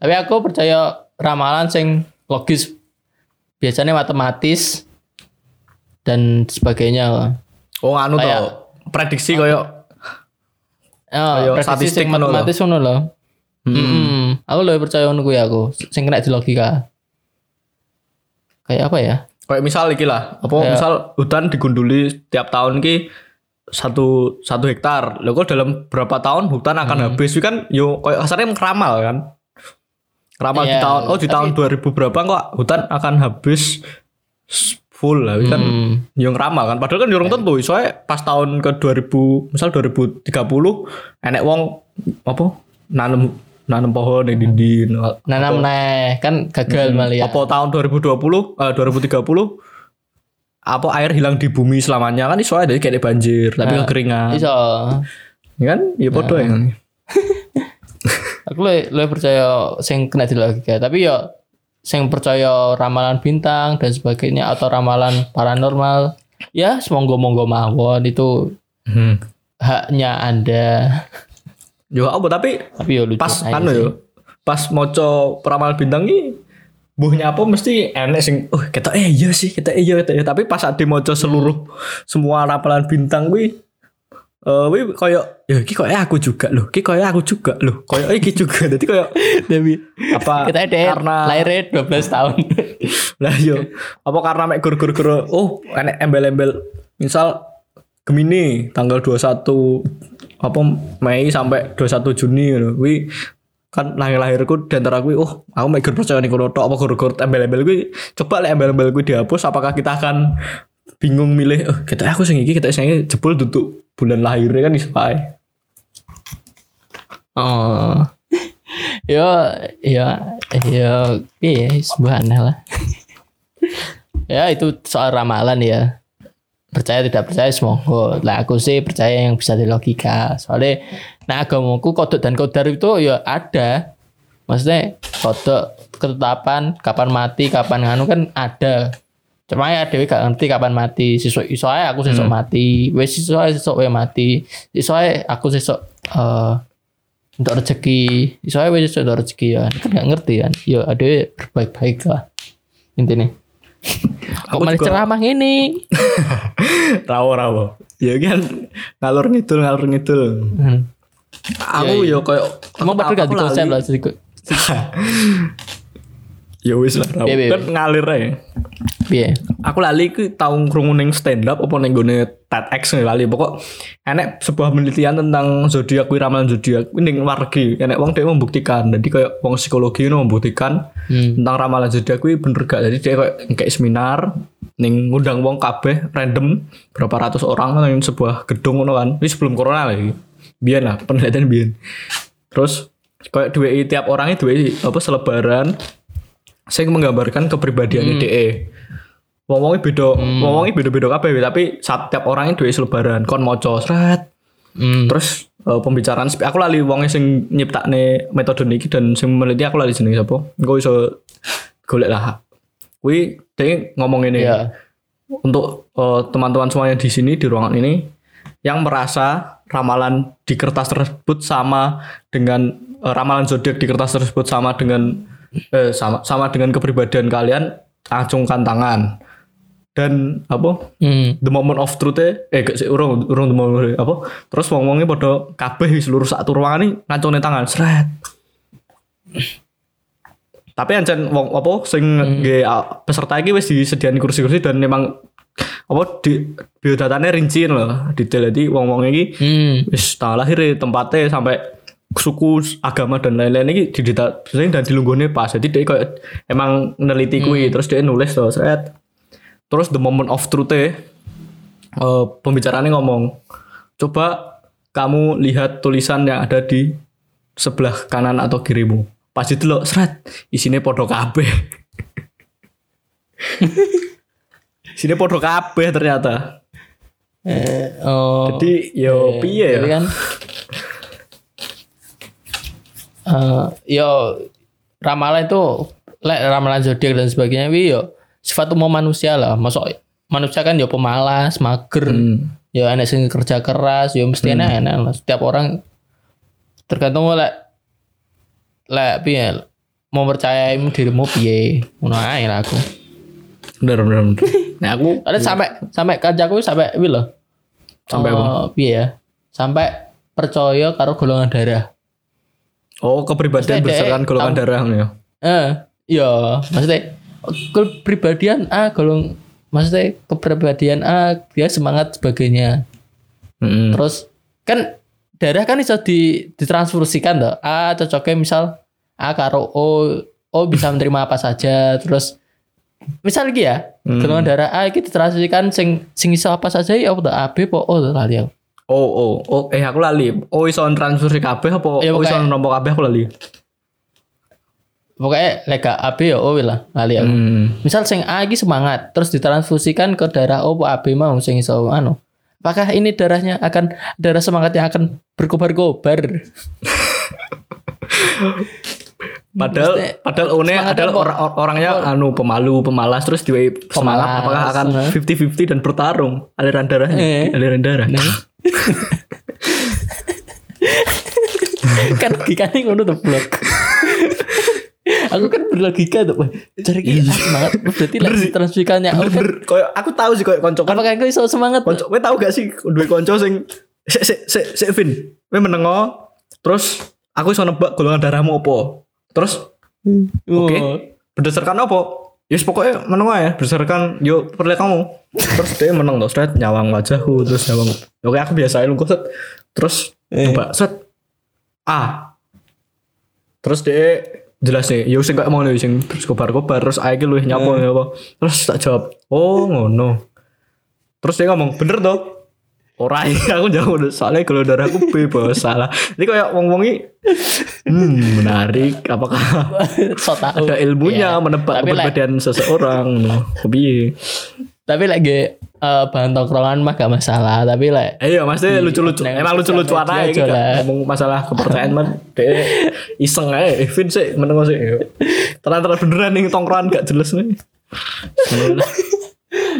Tapi aku percaya ramalan sing logis biasanya matematis dan sebagainya. Oh anu Kayak- to. Prediksi koyo Oh, prediksi statistik sing matematis ngono lho. Hmm. Aku lebih percaya ngono kuwi aku, sing kena di logika. Kayak apa ya? kayak misal iki lah, apa Kayak- misal hutan digunduli tiap tahun ki satu satu hektar. Lho kok dalam berapa tahun hutan akan Hmm. habis Itu kan yo kayak kasarnya ngeramal kan. Ramal di Iya, tahun oh di tapi- tahun 2000 berapa kok hutan akan habis full lah kan Hmm. yang ngeramal kan padahal kan orang tentu soalnya pas tahun ke 2000 misal 2030 enek wong apa nanam nanam pohon di dinding Nanam neh kan gagal malah ya. apa tahun 2020 eh, 2030 apa air hilang di bumi selamanya kan iso ada kayak banjir tapi Nah, kekeringan Iso. Ya kan ya podo ya kan Aku lebih, lebih percaya sing kena di logika, tapi ya sing percaya ramalan bintang dan sebagainya atau ramalan paranormal ya semonggo monggo mawon itu hmm. haknya Anda. yo apa tapi Tapi ya lucu. pas anu yo pas moco peramal bintang ini buhnya apa mesti enek sing oh kita eh iya sih kita iya kita iya. Tapi pas ade moco seluruh semua ramalan bintang kuwi eh wi koyo ya iki koyo aku juga loh iki koyo aku juga loh koyo iki juga. Jadi koyo Tapi apa kita ada karena lahirnya 12 tahun. lah yo apa karena mek gur-gur oh enek embel-embel. Misal Gemini tanggal 21 apa Mei sampai 21 Juni ngono. Kuwi kan lahir lahirku dan antara kuwi oh aku mek gur percaya nih tok apa gur-gur embel-embel kuwi coba lek embel-embel kuwi dihapus apakah kita akan bingung milih oh kita aku sing iki kita sing jebul duduk bulan lahirnya kan ae Oh. yo, yo, yo, iya, sebuah aneh lah. ya itu soal ramalan ya. Percaya tidak percaya semoga. Lah aku sih percaya yang bisa di logika. Soalnya nah agamaku kodok dan kodar itu ya ada. Maksudnya kodok ketetapan kapan mati, kapan nganu kan ada. Cuma ya dewi gak ngerti kapan mati. Sesuk iso ae aku sesuk mati. Wes ae sesuk wae mati. Ae aku sesuk eh untuk rezeki soalnya wes untuk rezeki ya kan nggak ngerti kan ya ada berbaik-baik lah intinya Aku aku malah ceramah ini rawo rawo ya kan ngalur ngidul ngalur ngidul. Hmm. Aku yo koyo Emang padahal gak aku di konsep lali. lah sedikit. Ya wis lah. Kan ngalir ae. Piye? Aku lali ku tau krungu ning stand up apa ning gone TEDx lali. Pokok enek sebuah penelitian tentang zodiak kuwi ramalan zodiak kuwi ning negeri. Enek wong dhek membuktikan. Jadi kayak wong psikologi ngono membuktikan Hmm. tentang ramalan zodiak kuwi bener gak. Jadi dia kayak kayak seminar ning ngundang wong kabeh random berapa ratus orang ning sebuah gedung ngono kan. Ini sebelum corona lagi. Biyen lah penelitian biyen. Terus kayak duwe tiap orang itu duwe apa selebaran sing menggambarkan kepribadiannya DE. Wong-wongnya beda, wong-wongnya beda-beda kabeh tapi setiap orang itu duwe selebaran kon maca sret. Hmm. Terus eh, pembicaraan aku lali wong sing nyiptakne metode niki dan sing meneliti aku lali jenenge sapa. Engko iso golek lah. Kuwi dia ngomong ini Iya. untuk eh, teman-teman semuanya di sini di ruangan ini yang merasa ramalan di kertas tersebut sama dengan eh, ramalan zodiak di kertas tersebut sama dengan eh, sama sama dengan kepribadian kalian acungkan tangan. Dan apa? Hmm. the moment of truth eh gak sih urung urung the moment apa? Terus wong wongnya pada kabeh seluruh satu ruangan ini ngacungin tangan seret tapi ancen wong apa sing nggih, ah, peserta iki wis disediani kursi-kursi dan memang apa di biodatanya rinci loh. Detail jadi wong-wong iki Hmm. wis tanggal lahir tempatnya sampai suku agama dan lain-lain. Ini di data dan dilunggone pas. Jadi dia kayak emang neliti kuwi terus dia nulis tuh seret. Terus the moment of truth eh pembicaraannya ngomong coba kamu lihat tulisan yang ada di sebelah kanan atau kirimu. Pas itu loh seret isinya podo kabeh isinya podo kabeh ternyata Eh, oh. jadi yo piye Jadi ya kan eh yo ramalan itu lek ramalan zodiak dan sebagainya wi yo sifat umum manusia lah. Masuk manusia kan yo pemalas, mager, Hmm. yo enak sing kerja keras, yo mesti enak enak lah. Setiap orang tergantung lek lek piye mau percaya dirimu piye ngono ae lah aku. bener bener bener. Nah aku Ada sampai sampai kerjaku sampai wi loh. Sampai apa? Eh, piye ya? Sampai percaya karo golongan darah. oh kepribadian berdasarkan golongan tam- darah ya Eh, iya, maksudnya kepribadian A golong maksudnya kepribadian A dia semangat sebagainya. Mm-mm. Terus kan darah kan bisa di ditransfusikan toh. A cocoknya misal A karo O, O bisa menerima apa saja. Terus misal lagi ya, Hmm. golongan darah A iki ditransfusikan sing sing iso apa saja ya apa? A B apa O lali aku. oh oh oh eh aku lali oh iso transfer kabeh apa Ya, oh iso nombok kabeh aku lali Pokoknya lega A B ya O lah lali aku. hmm. Misal sing A iki semangat terus ditransfusikan ke darah O apa AB mau sing iso anu. Apakah ini darahnya akan darah semangat yang akan berkobar-kobar? padahal Maksudnya, padahal one semangatnya adalah apa? orang orangnya anu pemalu pemalas terus diwe semangat apakah akan nah. 50-50 dan bertarung aliran darahnya Eh. aliran darah kan logikanya ngono tuh blok. aku kan berlogika tuh. Cari ki ah, semangat berarti lah ditransfusikannya. bener bener koyo aku tahu sih koyo konco kan Apakah kau iso semangat? konco kowe tahu gak sih duwe konco sing sik sik sik sik Vin kowe menengo terus aku iso nebak golongan darahmu apa terus Oke. Oh. Berdasarkan apa? Yes pokoknya meneng ya berdasarkan yo perlihat kamu. Terus dia menang tuh, set nyawang wajahku terus nyawang. Oke aku biasa lu set. Terus coba set A. Terus dia jelas nih, yo sing kayak mau nih sing terus kobar-kobar terus A iki luwih nyapo ya apa. Terus tak jawab, "Oh, ngono." Terus dia ngomong, "Bener toh?" Ora iya aku jawab soalnya kalau darahku bebas salah. Ini kayak wong-wong ini hmm, menarik. Apakah so tahu. ada ilmunya Iya. menebak Tapi like, seseorang. Piye? tapi lagi eh, bahan tongkrongan mah gak masalah. Tapi like, Eh, iya maksudnya lucu-lucu emang lucu-lucu aja gitu lah. ngomong masalah kepercayaan man dia iseng aja Evin sih menengok sih ternyata beneran nih tongkrongan gak jelas nih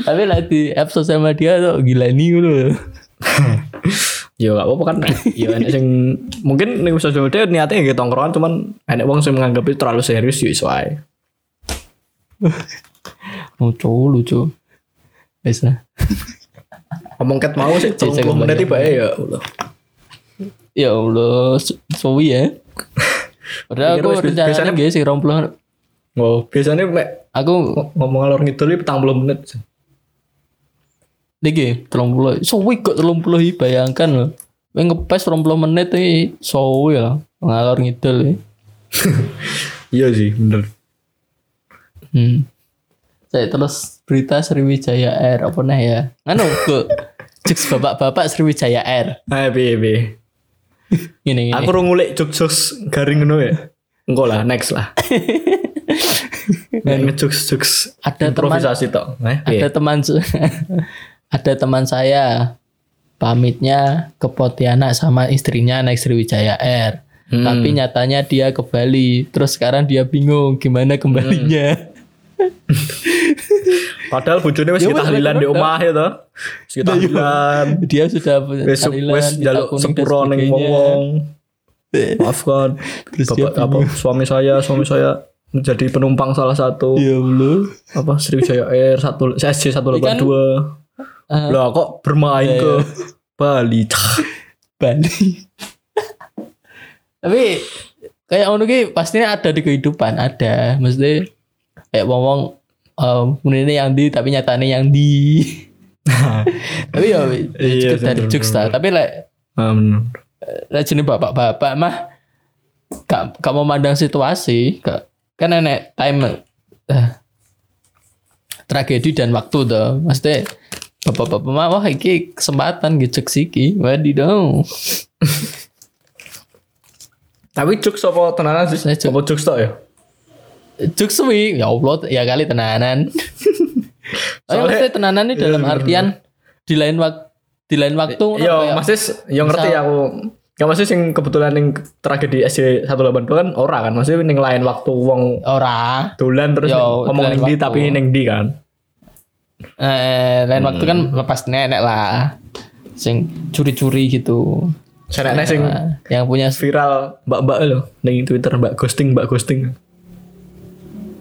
tapi like di app sosial media tuh gila nih loh. ya gak apa-apa kan ya enak sing mungkin nih sosial media niatnya gitu tongkrongan cuman enak wong sing menganggap itu terlalu serius iso ae Lucu lucu. Bisa. Ngomong ket mau sih Cek, cek 30 menit tiba ya Allah. Ya Allah, su- suwi ya. Padahal aku rencananya biasanya- sih 20. Oh, biasanya mek Aku ng- ngomong alor ngidul iki 40 menit. Niki 30. Suwi kok 30 iki bayangkan loh. Kowe ngepes 30 menit iki suwi lah. Ngalor ngidul. Iya sih, bener. Hmm. Saya terus berita Sriwijaya Air apa nih ya? Anu kok Jux bapak-bapak Sriwijaya Air. Ayo piye piye. Gini gini. Aku ngulik jokes garing ngono ya. Engko lah, next lah. Ngejokes jokes ada teman improvisasi tok. Eh, ada teman ada teman saya pamitnya ke Pontianak sama istrinya naik Sriwijaya Air. Hmm. Tapi nyatanya dia ke Bali. Terus sekarang dia bingung gimana kembalinya. Padahal bojone wis Ya, wes, tahlilan wes, di omah ya toh. Wis tahlilan. dia sudah Wis tahlilan, wis njaluk sepuro ning wong-wong. Maafkan Terus Bapak apa suami saya, suami saya menjadi penumpang salah satu Ya Allah. apa Sriwijaya Air satu SJ 182. Ah. Lah kok bermain ke Bali. Bali. Tapi kayak ngono ki pastinya ada di kehidupan, ada. Mesti kayak wong-wong um, ini yang di tapi nyatanya yang di. tapi ya Iya, jokes lah. Tapi like Ah, like jenis bapak-bapak mah gak, gak memandang situasi, gak, kan enek time eh, tragedi dan waktu tuh. Maksudnya bapak-bapak mah wah iki kesempatan gitu iki. Wadidaw. Tapi jokes apa tenanan sih? Saya. Apa jokes tok ya? Juk suwi, ya Allah, ya kali tenanan. Soalnya maksudnya tenanan ini dalam Iya, artian di lain waktu di lain waktu Yo, Mas Sis, yo ngerti misal- aku. Ya masih sing kebetulan ning tragedi SJ 182 kan ora kan, maksudnya ning lain waktu wong ora dolan terus Yo, ngomong ning di tapi ning di kan. Eh, lain waktu kan Hmm. lepas nenek lah. Sing curi-curi gitu. Senekne sing Nah, yang punya viral mbak-mbak lho ning Twitter mbak ghosting mbak ghosting.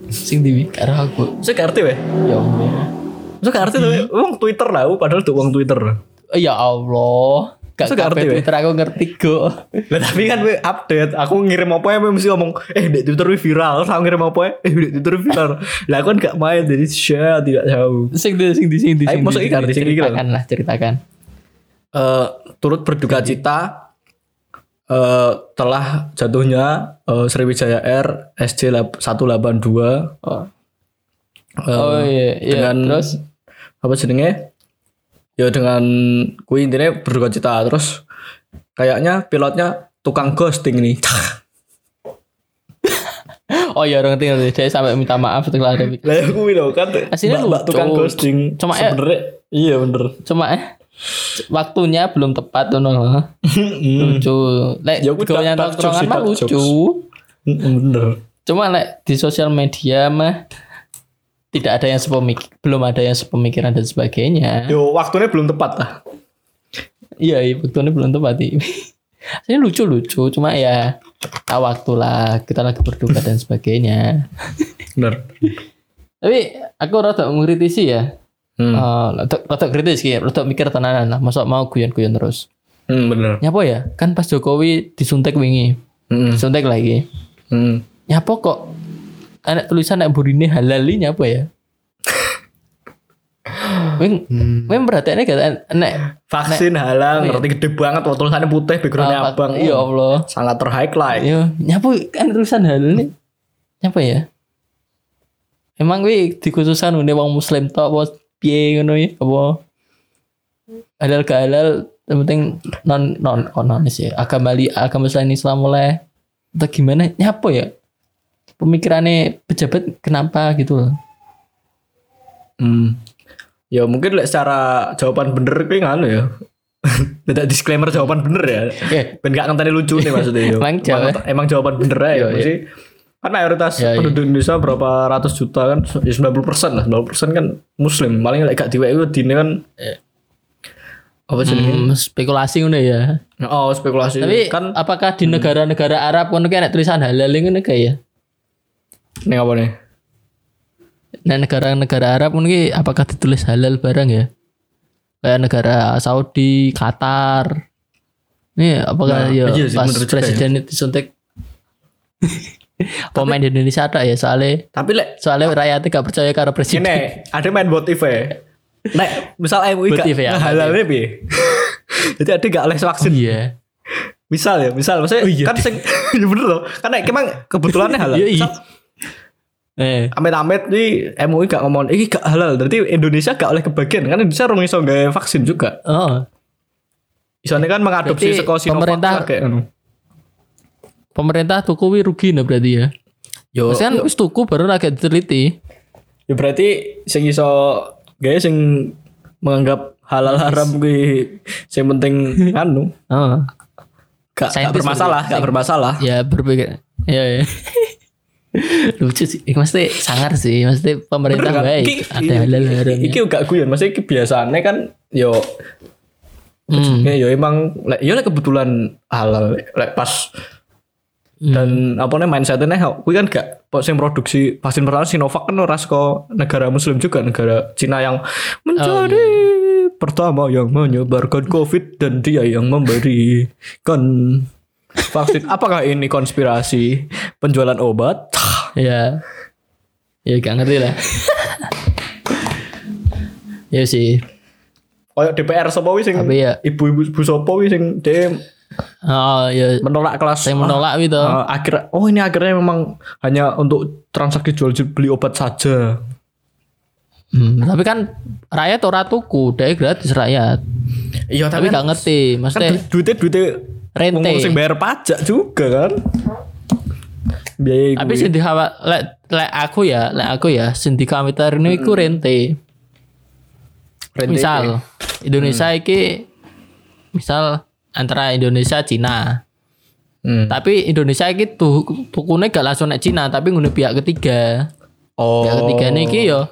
sing di karo aku. Ngerti weh. Ya Allah. Ngerti tuh wong Twitter lah, padahal tuh wong Twitter. Ya Allah. Gak kabeh ngerti? Twitter aku ngerti kok. Lah tapi kan we update, aku ngirim apa ya mesti ngomong, eh di Twitter we viral, terus aku ngirim apa ya, eh di Twitter viral. Lah aku kan gak main jadi share tidak tahu. Sing di sing di sing di Ayo, masuk di, sing iki lah, ceritakan. eh turut berduka cita eh telah jatuhnya eh, Sriwijaya Air SJ lab- 182 Oh. eh, Oh iya, iya. dengan Terus apa jenenge ya dengan kui intinya berduka cita terus kayaknya pilotnya tukang ghosting nih Oh iya orang ngerti. Saya sampai minta maaf setelah ada lah ya kui loh kan Aslinya lucu. tukang ghosting Cuma ya- iya bener cuma eh waktunya belum tepat tuh. Lucu. Lek Ya, dark tongkrongan mah lucu. Bener Cuma lek di sosial media mah tidak ada yang sepemik belum ada yang sepemikiran dan sebagainya. yo waktunya belum tepat lah Iya, iya waktunya belum tepat. Ini lucu-lucu, cuma ya tahu waktu lah kita lagi berduka dan sebagainya. bener Tapi aku rada mengkritisi ya. hmm. Rada kritis ya, rada mikir tenanan lah. Masa mau guyon-guyon terus. Hmm, bener Nyapa ya? Kan pas Jokowi disuntik wingi. Hmm, Disuntik lagi. hmm. Nyapa kok ada tulisan nek burine halal ini nyapa ya? Wing, wing berarti ini kata nek Vaksin halang, ngerti gede banget, waktu tulisannya putih, backgroundnya Ah, abang. Ya Allah. Sangat ter-highlight. Yo, nyapa kan tulisan halal ini? Nyapa ya? Emang gue dikhususan ngene wong muslim tok apa piye ngono ya? Apa halal gak halal yang penting non non oh, non sih agama li agama selain Islam oleh atau gimana nyapa ya pemikirannya pejabat kenapa gitu loh Hmm. Ya mungkin lek secara jawaban bener kuwi ngono ya. Tidak disclaimer jawaban bener ya. ya Ben gak ngenteni lucu nih maksudnya yo. Emang emang, emang jawaban bener ya. Iya, Mesti kan mayoritas Iya, iya. penduduk Indonesia berapa ratus juta kan ya 90 persen lah 90 persen kan muslim paling lek gak diwek itu dine kan apa sih hmm, spekulasi ngono ya oh spekulasi tapi kan apakah di negara-negara Arab kan kayak tulisan halal ngono kayak ya nih apa nih Nah negara-negara Arab mungkin apakah ditulis halal barang ya? kayak negara Saudi, Qatar. Ini apakah Nah, ya iya sih, pas presiden itu disuntik pemain di Indonesia ada ya soalnya Tapi lek soalnya rakyatnya gak percaya karena presiden. ini ada main buat TV. Nek misal MUI gak ya, halalnya piye? Jadi ada gak les vaksin. Iya. Misal ya, misal maksudnya Oh, iya. kan sing ya bener loh. Kan nek emang kebetulannya halal. Iya, iya. Misal, Eh, Amit-amit nih MUI gak ngomong ini gak halal. Berarti Indonesia gak oleh kebagian kan Indonesia rong iso gawe vaksin juga. oh, Isone kan mengadopsi Berarti Sinovac pemerintah- kayak ngono. pemerintah tuku wi rugi nah berarti ya. Yo, Pasti kan wis tuku baru lagi diteliti. yo berarti sing iso gawe sing menganggap halal haram kuwi sing penting anu Oh. gak, gak bermasalah, gak bermasalah. Ya berpikir. Ya ya. Lucu sih. Mesti sangar sih. Mesti pemerintah Bener kan? baik. Iki- Ada halal haramnya. Iki gak guyon, maksudnya iki biasanya kan yo Hmm. yo emang yo lek kebetulan halal lek pas Hmm. dan apa nih mindsetnya kuwi kan gak kok sing produksi vaksin pertama Sinovac kan ora saka negara muslim juga negara Cina yang menjadi Oh, pertama yang menyebarkan covid dan dia yang memberikan vaksin apakah ini konspirasi penjualan obat Ya. Ya gak ngerti lah. ya sih. kayak DPR sapa wis sing Tapi ya- ibu-ibu ibu sapa wis sing dia Oh ya. menolak kelas Saya menolak gitu. Ah, akhir oh ini akhirnya memang hanya untuk transaksi jual beli obat saja Hmm, tapi kan rakyat ora tuku, dia gratis rakyat. iya Tapi gak ngerti, kan maksudnya du- duitnya duitnya Rente. wong sing bayar pajak juga kan biaya tapi kuwi. sing dihawa lek lek aku ya, lek aku ya sing dikhawatir ini iku rente. Rente Misal Indonesia Hmm. iki misal antara Indonesia Cina. Hmm. Tapi Indonesia iki tuh tukune gak langsung nek Cina, tapi ngune pihak ketiga. oh Pihak ketiga ini iki yo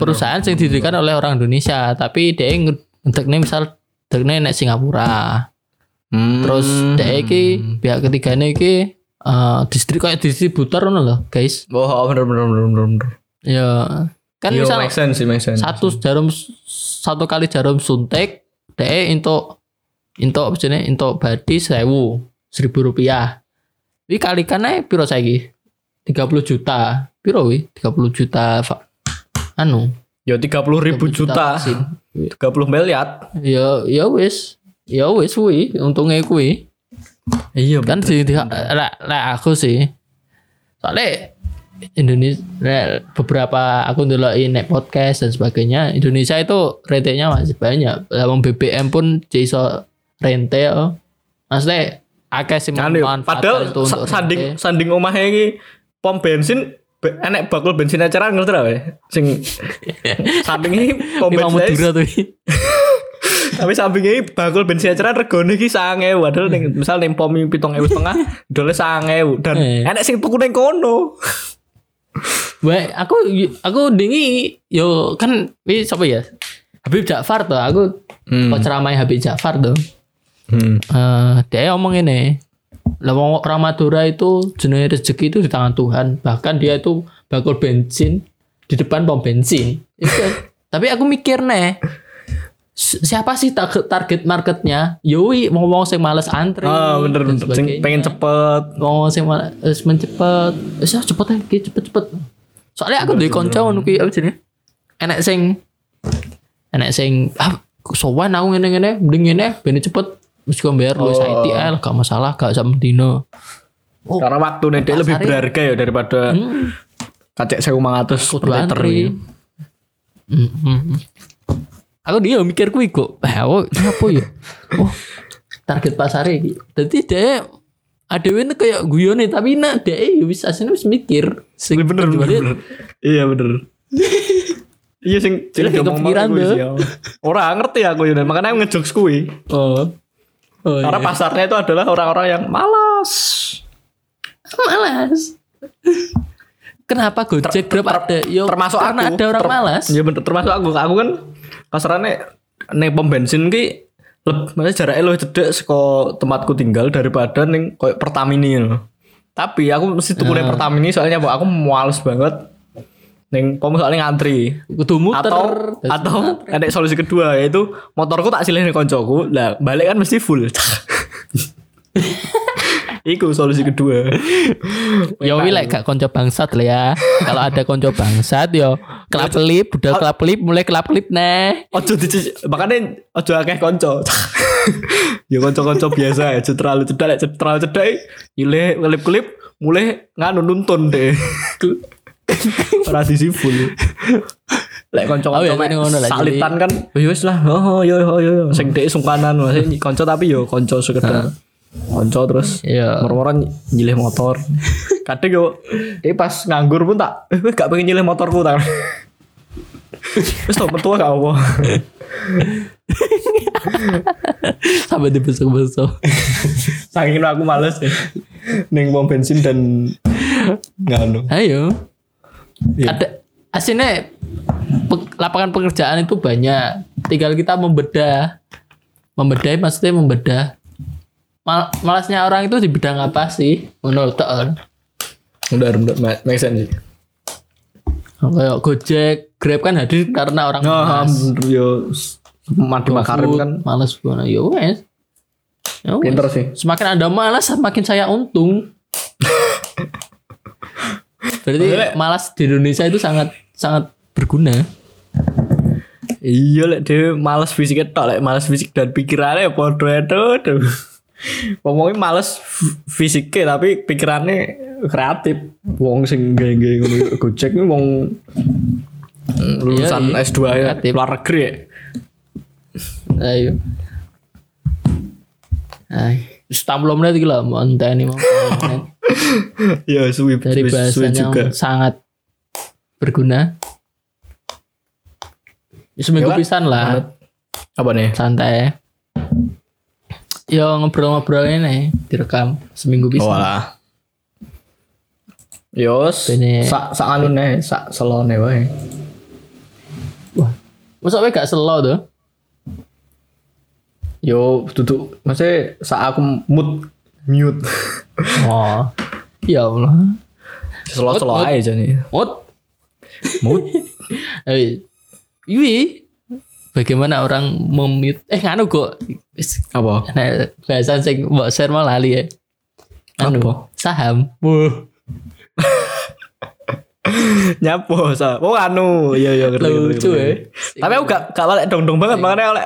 perusahaan yang didirikan oleh orang Indonesia, tapi dia ngedekne misal dekne nek Singapura. Hmm. Terus dia iki pihak ketiga iki eh, distrik kayak distributor ngono loh, guys. oh bener bener bener bener bener. Ya kan Yo, misal make sense sih make sense. satu jarum satu kali jarum suntik deh untuk untuk apa jenis untuk badi sewu seribu rupiah. Ini kalikan aja piro saiki? 30 juta. Piro wi? 30 juta fa- anu? Yo 30 ribu 30 juta vaksin. 30 miliar. Ya ya wis ya wis wi untungnya kuwi iya kan di, di lek lek aku sih. Soalnya Indonesia lek beberapa aku dulu nek podcast dan sebagainya Indonesia itu rentenya masih banyak. Lawang BBM pun iso rente oh. maksudnya akeh sih Kan yo, padahal itu untuk sanding rente. sanding omahnya iki pom bensin be- enek bakul bensin acara ngerti ra sing samping ini pom Ini bensin Madura tuh tapi samping ini bakul bensin acara regone iki 1000 padahal ning misal ning pom 7000 setengah dole 1000 dan Eh. enek sing tuku ning kono. Baik, aku aku dingi yo kan ini siapa ya? Habib Ja'far tuh aku Hmm. kok ceramah Habib Ja'far tuh hmm. Eh, dia ngomong ini lah wong orang Madura itu jenis rezeki itu di tangan Tuhan. Bahkan dia itu bakul bensin di depan pom bensin. Itu. Tapi aku mikir nih siapa sih target marketnya? Yoi mau wong sing males antri ah bener. dan bener sing pengen cepet. Wong sing males mencepet wis ah, cepet aja cepet cepet. Soalnya aku duwe kanca ngono kuwi apa jenenge? Enek sing enek sing ah sowan aku ngene-ngene mending ngene ben cepet. Wis kok bayar Oh. saiki ae gak masalah gak sak dino Oh. karena waktu nih dia lebih berharga ya daripada Hmm. kacek 1500 kudu per liter antri ini. Hmm, hmm, hmm. Aku dia mikir kuwi kok. Eh oh apa ya? Oh target pasar iki. Dadi dia ada ini kayak guyone tapi nak dia ya wis asline wis mikir. Sing bener bener, penjualnya- bener. iya bener. Iya sing sing kepikiran tuh. sih, ya. ora ngerti aku ya makanya aku ngejokes kuwi. Oh. Oh karena iya. pasarnya itu adalah orang-orang yang malas. Malas. Kenapa Gojek Grab ada? Yo termasuk karena aku. ada orang Ter- malas. Iya bener. Termasuk aku. Aku kan kasarannya nih pom bensin ki lebih maksudnya jaraknya lebih cedek saka tempatku tinggal daripada ning koyo Pertamini loh. Tapi aku mesti tuku ning Pertamini soalnya apa aku males banget Ning pom soalnya ngantri. kudu muter Atau atau ada solusi kedua yaitu motorku tak silih ning koncoku. Lah balik kan mesti full. Iku solusi kedua. Ya wi lek gak konco bangsat lah ya. Kalau ada konco bangsat yo kelap kelip, udah kelap kelip mulai kelap kelip neh. Ojo dicuci, makanya ojo akeh konco. ya konco-konco biasa aja terlalu cedak lek terlalu cedak ile kelip-kelip mulai nganu nuntun deh. Ora full. Lek Oh, ya, ngono lah, salitan kan ya wis lah. Oh yo yo yo. Sing dhek sungkanan masih konco tapi yo konco sekedar. Konco terus Iya. moro-moro nyilih motor. Kadang yo dia pas nganggur pun tak eh gak pengen nyilih motorku tak. Wis tau metu gak apa. Sampai dibesok-besok. Saking aku males ya. Ning pom bensin dan nganu. Ayo. Iya. Ada aslinya pe- lapangan pekerjaan itu banyak. Tinggal kita membedah. Membedah maksudnya membedah. Mal- malasnya orang itu di bidang apa sih? Menurut Teon. Udah udah ma- make sense sih. Kayak Gojek, Grab kan hadir karena orang Oh, malas. yo mati makarim Food, kan malas banget. Ya wes. Ya wes. pinter sih. Semakin Anda malas, semakin saya untung. Berarti Maksudnya- malas di Indonesia itu sangat sangat berguna. Iya lek dia males fisiknya tok lek males fisik dan pikirannya ya podo itu Ngomongin males fisiknya tapi pikirannya kreatif. Wong sing geng-geng ngono Gojek ini wong lulusan Iya, iya. S2 ya Kreatif. luar negeri ya. Ayo. Ay, setahun menit iki lah mau enteni mau. Ya suwi dari bahasan yang juga. sangat berguna. Ya, seminggu Ya pisan lah, Apa nih? santai. Yo ngobrol-ngobrol ini direkam seminggu Oh pisan. alah. Yos, Bene- sak sak anu nih, sak selone wae. Wah, masa kowe gak selo tuh? Yo duduk, maksudnya sak aku mood mute. Oh, ya Allah. Selo-selo Mood, mood. aja nih. Mut, Mood. eh, Iwi, bagaimana orang memute? Eh nganu kok, Apa? nah, bahasa sing mbok share mau lali ya. Anu, Apa? saham. Wuh, Nyapo sa. Oh anu, iya iya ngerti, lucu ya. Tapi aku gak gak balik dong-dong banget makanya oleh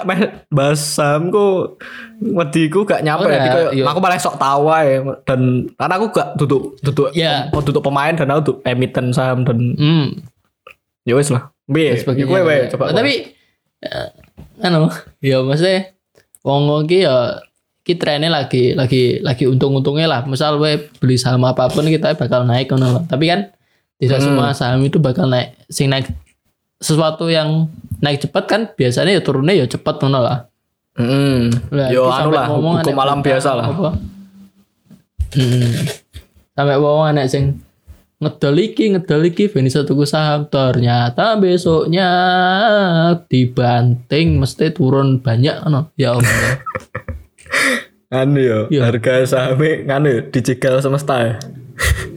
bahas sahamku wediku gak nyampe Oh, iya. aku malah sok tawa ya dan karena aku gak duduk duduk Iya. mau duduk pemain dan aku duduk emiten saham dan Hmm, ya wis lah. Bi, gue we coba. Tapi eh, anu, ya maksudnya wong wong ki ya ki trennya lagi lagi lagi untung-untungnya lah. Misal we beli saham apa pun kita bakal naik loh. Tapi kan tidak Hmm. semua saham itu bakal naik. Sing naik sesuatu yang naik cepat kan biasanya ya turunnya ya cepat ngono lah. Hmm. Yo iki anu lah, hukum anak alam berita biasa lah. apa. Hmm. Sampai ngomong anak sing ngedol iki ngedol iki ben iso tuku saham ternyata besoknya dibanting mesti turun banyak no. Ya Allah. Anu yo, Iya. harga sahamnya nganu yo, dijegal semesta ya.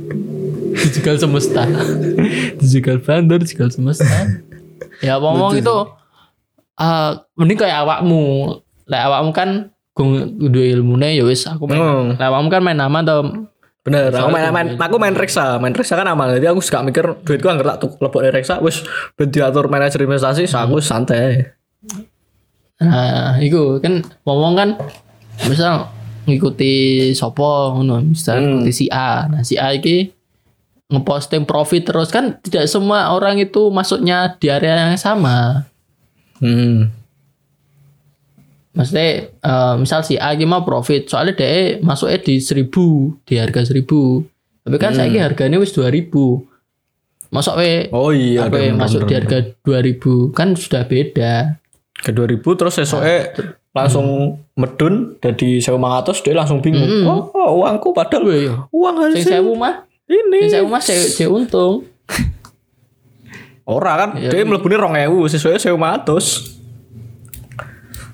dijegal semesta. dijegal bandar, dijegal semesta. ya ngomong itu eh mending kayak awakmu. Lek awakmu kan gung duwe ilmune ya wis aku main. Hmm. Lek awakmu kan main nama atau Bener, aku main, main, duit. aku main reksa, main reksa kan amal. Jadi aku suka mikir duitku anggar tak lebok dari reksa, wis ben diatur manajer investasi, so aku santai. Nah, itu kan ngomong kan misal ngikuti sopo ngono, misal Hmm. ngikuti si A. Nah, si A iki ngeposting profit terus kan tidak semua orang itu masuknya di area yang sama. Hmm. Maksudnya eh, misal si A mau profit, soalnya dia masuknya di 1000, di harga 1000. Tapi kan saya harganya wis 2000. Masuk we Oh iya, aku bener, masuk bener, di harga 2000 kan sudah beda. ke 2000 terus esoknya langsung medun jadi 1500 dia langsung bingung. Oh, oh, uangku padahal Wih, iya. uang Sing hasil sewu mah, ini. sing sewu mah saya saya untung. Ora kan, Iya, dia mlebune 2000 sesuai 1500.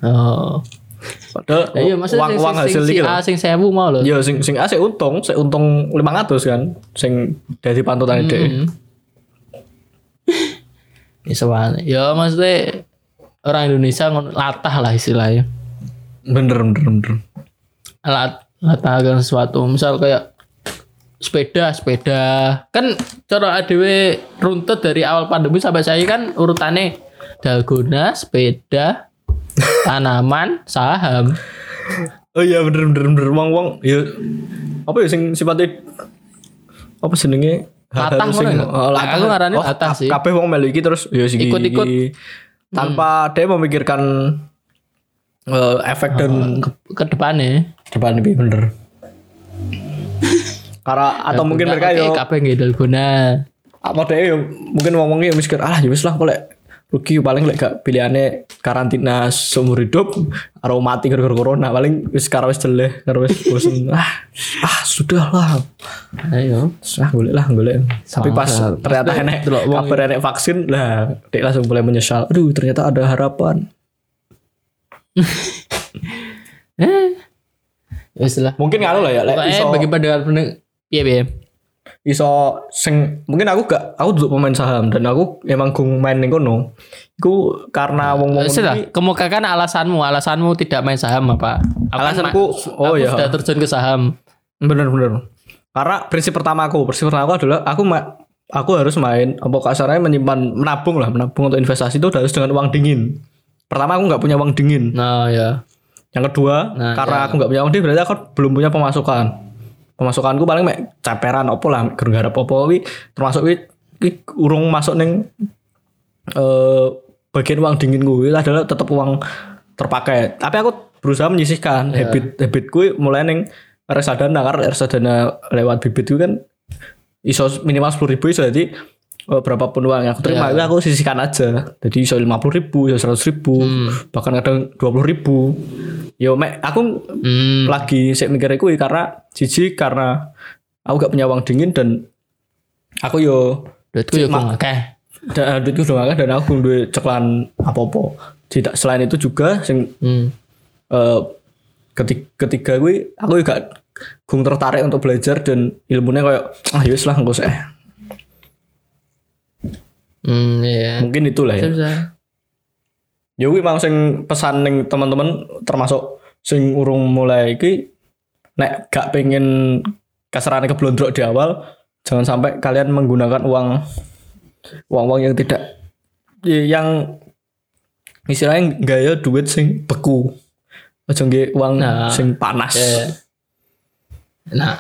Oh. Padahal Ya iya maksudnya uang sing, uang sing, hasil sing, si iki A sing sewu mau lho. Iya sing sing A sik untung, sik untung 500 kan. Sing dari pantutan ide. Hmm. Isuan. Ya maksudnya orang Indonesia latah lah istilahnya. Bener bener bener. Lat latah akan sesuatu. Misal kayak sepeda, sepeda. Kan cara ADW runtut dari awal pandemi sampai saya kan urutannya dalgona, sepeda, tanaman, saham. Oh iya bener bener bener wong wong ya apa ya sing sifatnya apa senengnya Latah ngono ya? Aku ngarani latah sih. Kabeh wong melu iki terus ya sing Ikut-ikut. tanpa dia memikirkan eh, efek dan ke, ke depannya. depan lebih bener. Karena atau mungkin mereka yo kabeh nggih dalgona. apa deh yo mungkin ngomongnya mikir ah ya wis lah boleh rugi paling lek gak pilihane karantina seumur hidup karo mati gara-gara corona paling wis karo wis jeleh karo wis bosen ah ah sudah lah Ayo. ah golek lah golek tapi pas Sangat. ternyata enek kabar enek vaksin lah dek langsung mulai menyesal aduh ternyata ada harapan Eh. Wis lah. mungkin ngaruh lah ya lek iso bagi pendengar pendengar piye piye. Iso sing mungkin aku gak aku duduk pemain saham dan aku emang gung main ning kono iku karena wong-wong Wis lah, iki- kemukakan alasanmu, alasanmu tidak main saham apa? Aku kan Alasanku, oh aku ya. sudah terjun ke saham. Bener bener. Karena prinsip pertama aku, prinsip pertama aku adalah aku ma- aku harus main apa kasarnya menyimpan menabung lah, menabung untuk investasi itu harus dengan uang dingin. Pertama aku nggak punya uang dingin. Nah, ya. Yang kedua, Nah, karena ya. aku nggak punya uang dingin berarti aku belum punya pemasukan. Pemasukanku paling mek caperan opo lah, garap opo wi termasuk wi, wi urung masuk neng eh bagian uang dingin gue adalah tetap uang terpakai. Tapi aku berusaha menyisihkan Ya. habit habitku mulai neng reksadana karena reksadana lewat bibit itu kan iso minimal sepuluh ribu iso jadi eh, berapapun uang yang aku terima Ya. itu aku sisihkan aja jadi iso lima puluh ribu iso seratus ribu Hmm. bahkan kadang dua puluh ribu yo mek aku Hmm. lagi saya mikir kuwi karena jijik karena aku gak punya uang dingin dan aku yo Duitku ya Ma- kurang akeh. dan duitku udah makan dan aku duit ceklan apa-apa tidak selain itu juga sing Hmm. eh, ketika, ketiga gue aku juga gung tertarik untuk belajar dan ilmunya kayak ah yus lah nggak usah Hmm, iya. mungkin itulah ya bisa. ya gue mau sing pesan ning teman-teman termasuk sing urung mulai iki nek gak pengen kasarannya keblondrok di awal jangan sampai kalian menggunakan uang uang uang yang tidak ya, yang istilahnya gaya duit sing beku aja nggih uang Nah, sing panas Iya. Nah,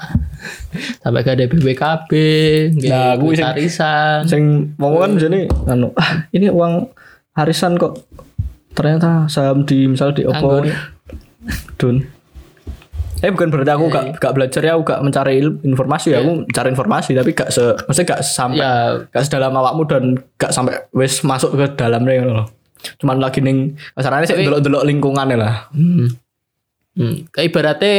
sampai gak ada BPKB, nggih, Nah, aku duit sing- arisan. sing mau kan jadi anu ah ini uang harisan kok ternyata saham di misal di Oppo. Dun. Eh bukan berarti aku gak, gak belajar ya aku gak mencari informasi ya aku mencari informasi tapi gak se maksudnya gak sampai Ya, gak sedalam awakmu dan gak sampai wes masuk ke dalamnya loh cuman lagi ning kasarnya sih delok-delok lingkungannya lah. Hmm. Hmm. Kayak ibaratnya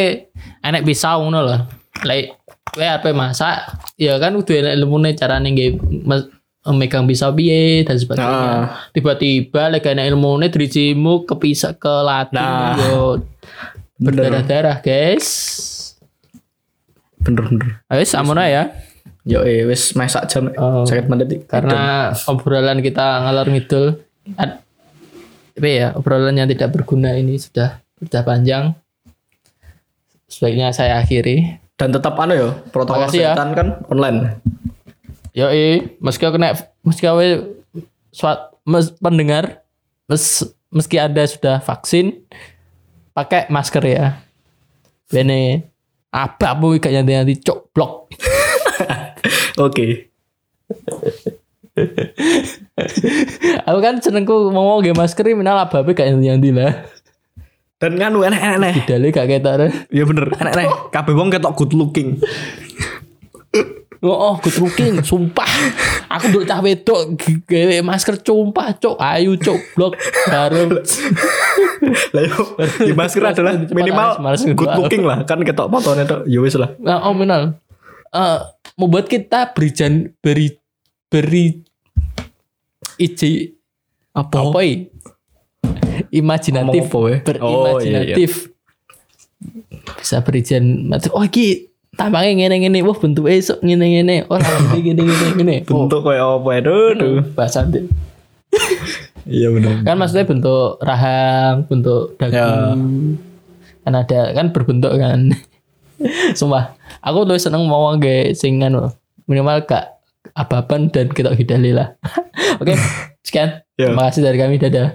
enek pisau ngono loh. Like kowe arep masak, ya kan kudu enek ilmune carane nggih megang pisau piye dan sebagainya. Nah. Tiba-tiba lagi enek ilmune dricimu kepisah ke latih Nah. yo berdarah-darah, guys. bener-bener Ayo samono ya. yo eh wes masak jam Oh. sakit menit Karena obrolan kita ngalor ngidul ad- apa ya obrolan yang tidak berguna ini sudah sudah panjang. Sebaiknya saya akhiri. dan tetap anu yo protokol Makasih ya. kesehatan kan online Yo meski aku nek meski aku suat mes, pendengar mes, meski anda sudah vaksin pakai masker ya. Bene apa bu gak nyanti nyanti cok blok. oke aku kan senengku mau ngomong masker ini minal apa gak nyanti nyanti lah. Dan nganu enak enak enak Dale gak ketok ya bener enak enak kabeh wong ketok good looking Oh, oh good looking, sumpah. Aku dulu cah wedok gawe masker sumpah, cok. Ayo cok blok bareng. lah yo di masker adalah minimal good looking lah kan ketok fotonya tuh ya wis lah Nah, oh minal. Eh, membuat kita beri jan, beri beri iji apa apa? Imajinatif, Ngomong apa, we? berimajinatif. Bisa beri jan, oh iki tampangnya ngene ngene, wah bentuk esok ngene ngene, oh ngene ngene ngene. Oh, bentuk kayak apa itu tuh bahasa nanti. Iya benar. kan maksudnya bentuk rahang bentuk dagu Ya. kan ada kan berbentuk kan sumpah aku lebih seneng mau nge sing anu minimal kak ababan dan kita hidali lah oke sekian Ya. terima kasih dari kami dadah